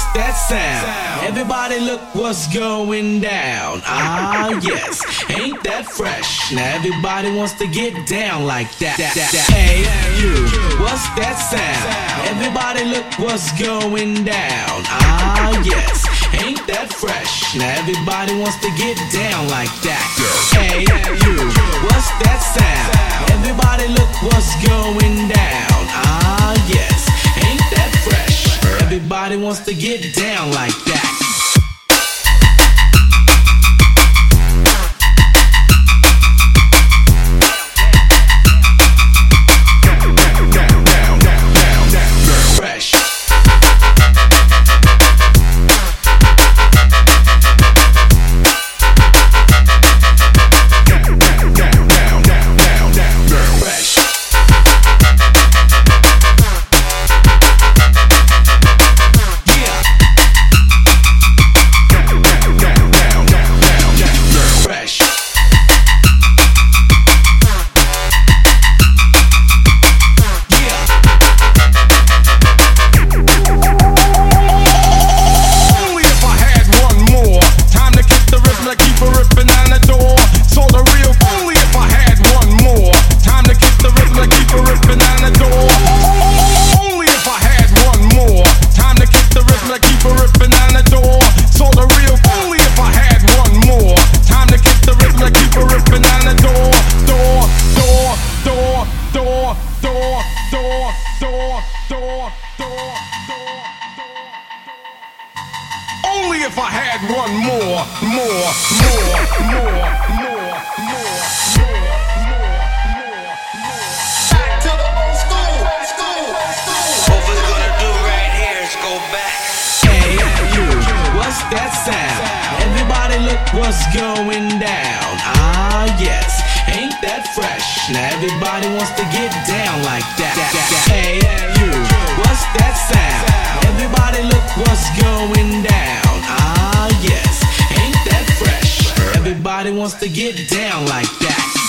what's that sound? Everybody look what's going down. Ah, yes, ain't that fresh? Now everybody wants to get down like that. that, that. Hey, you, what's that sound? Everybody look what's going down. Ah, yes, ain't that fresh? Now everybody wants to get down like that. Hey, you, what's that sound? Everybody look what's going down. Ah, Everybody wants to get down like that. Only if I had one more, more, more, more, more, more, more, more, more, more. Back to the old school, school, school. What we're gonna do right here is go back. Hey, you, what's that sound? Everybody look what's going down. Ah, yes, ain't that fresh? Now everybody wants to get down like that. Hey, you, what's that sound? Everybody look what's going down. Yes, ain't that fresh? Everybody wants to get down like that.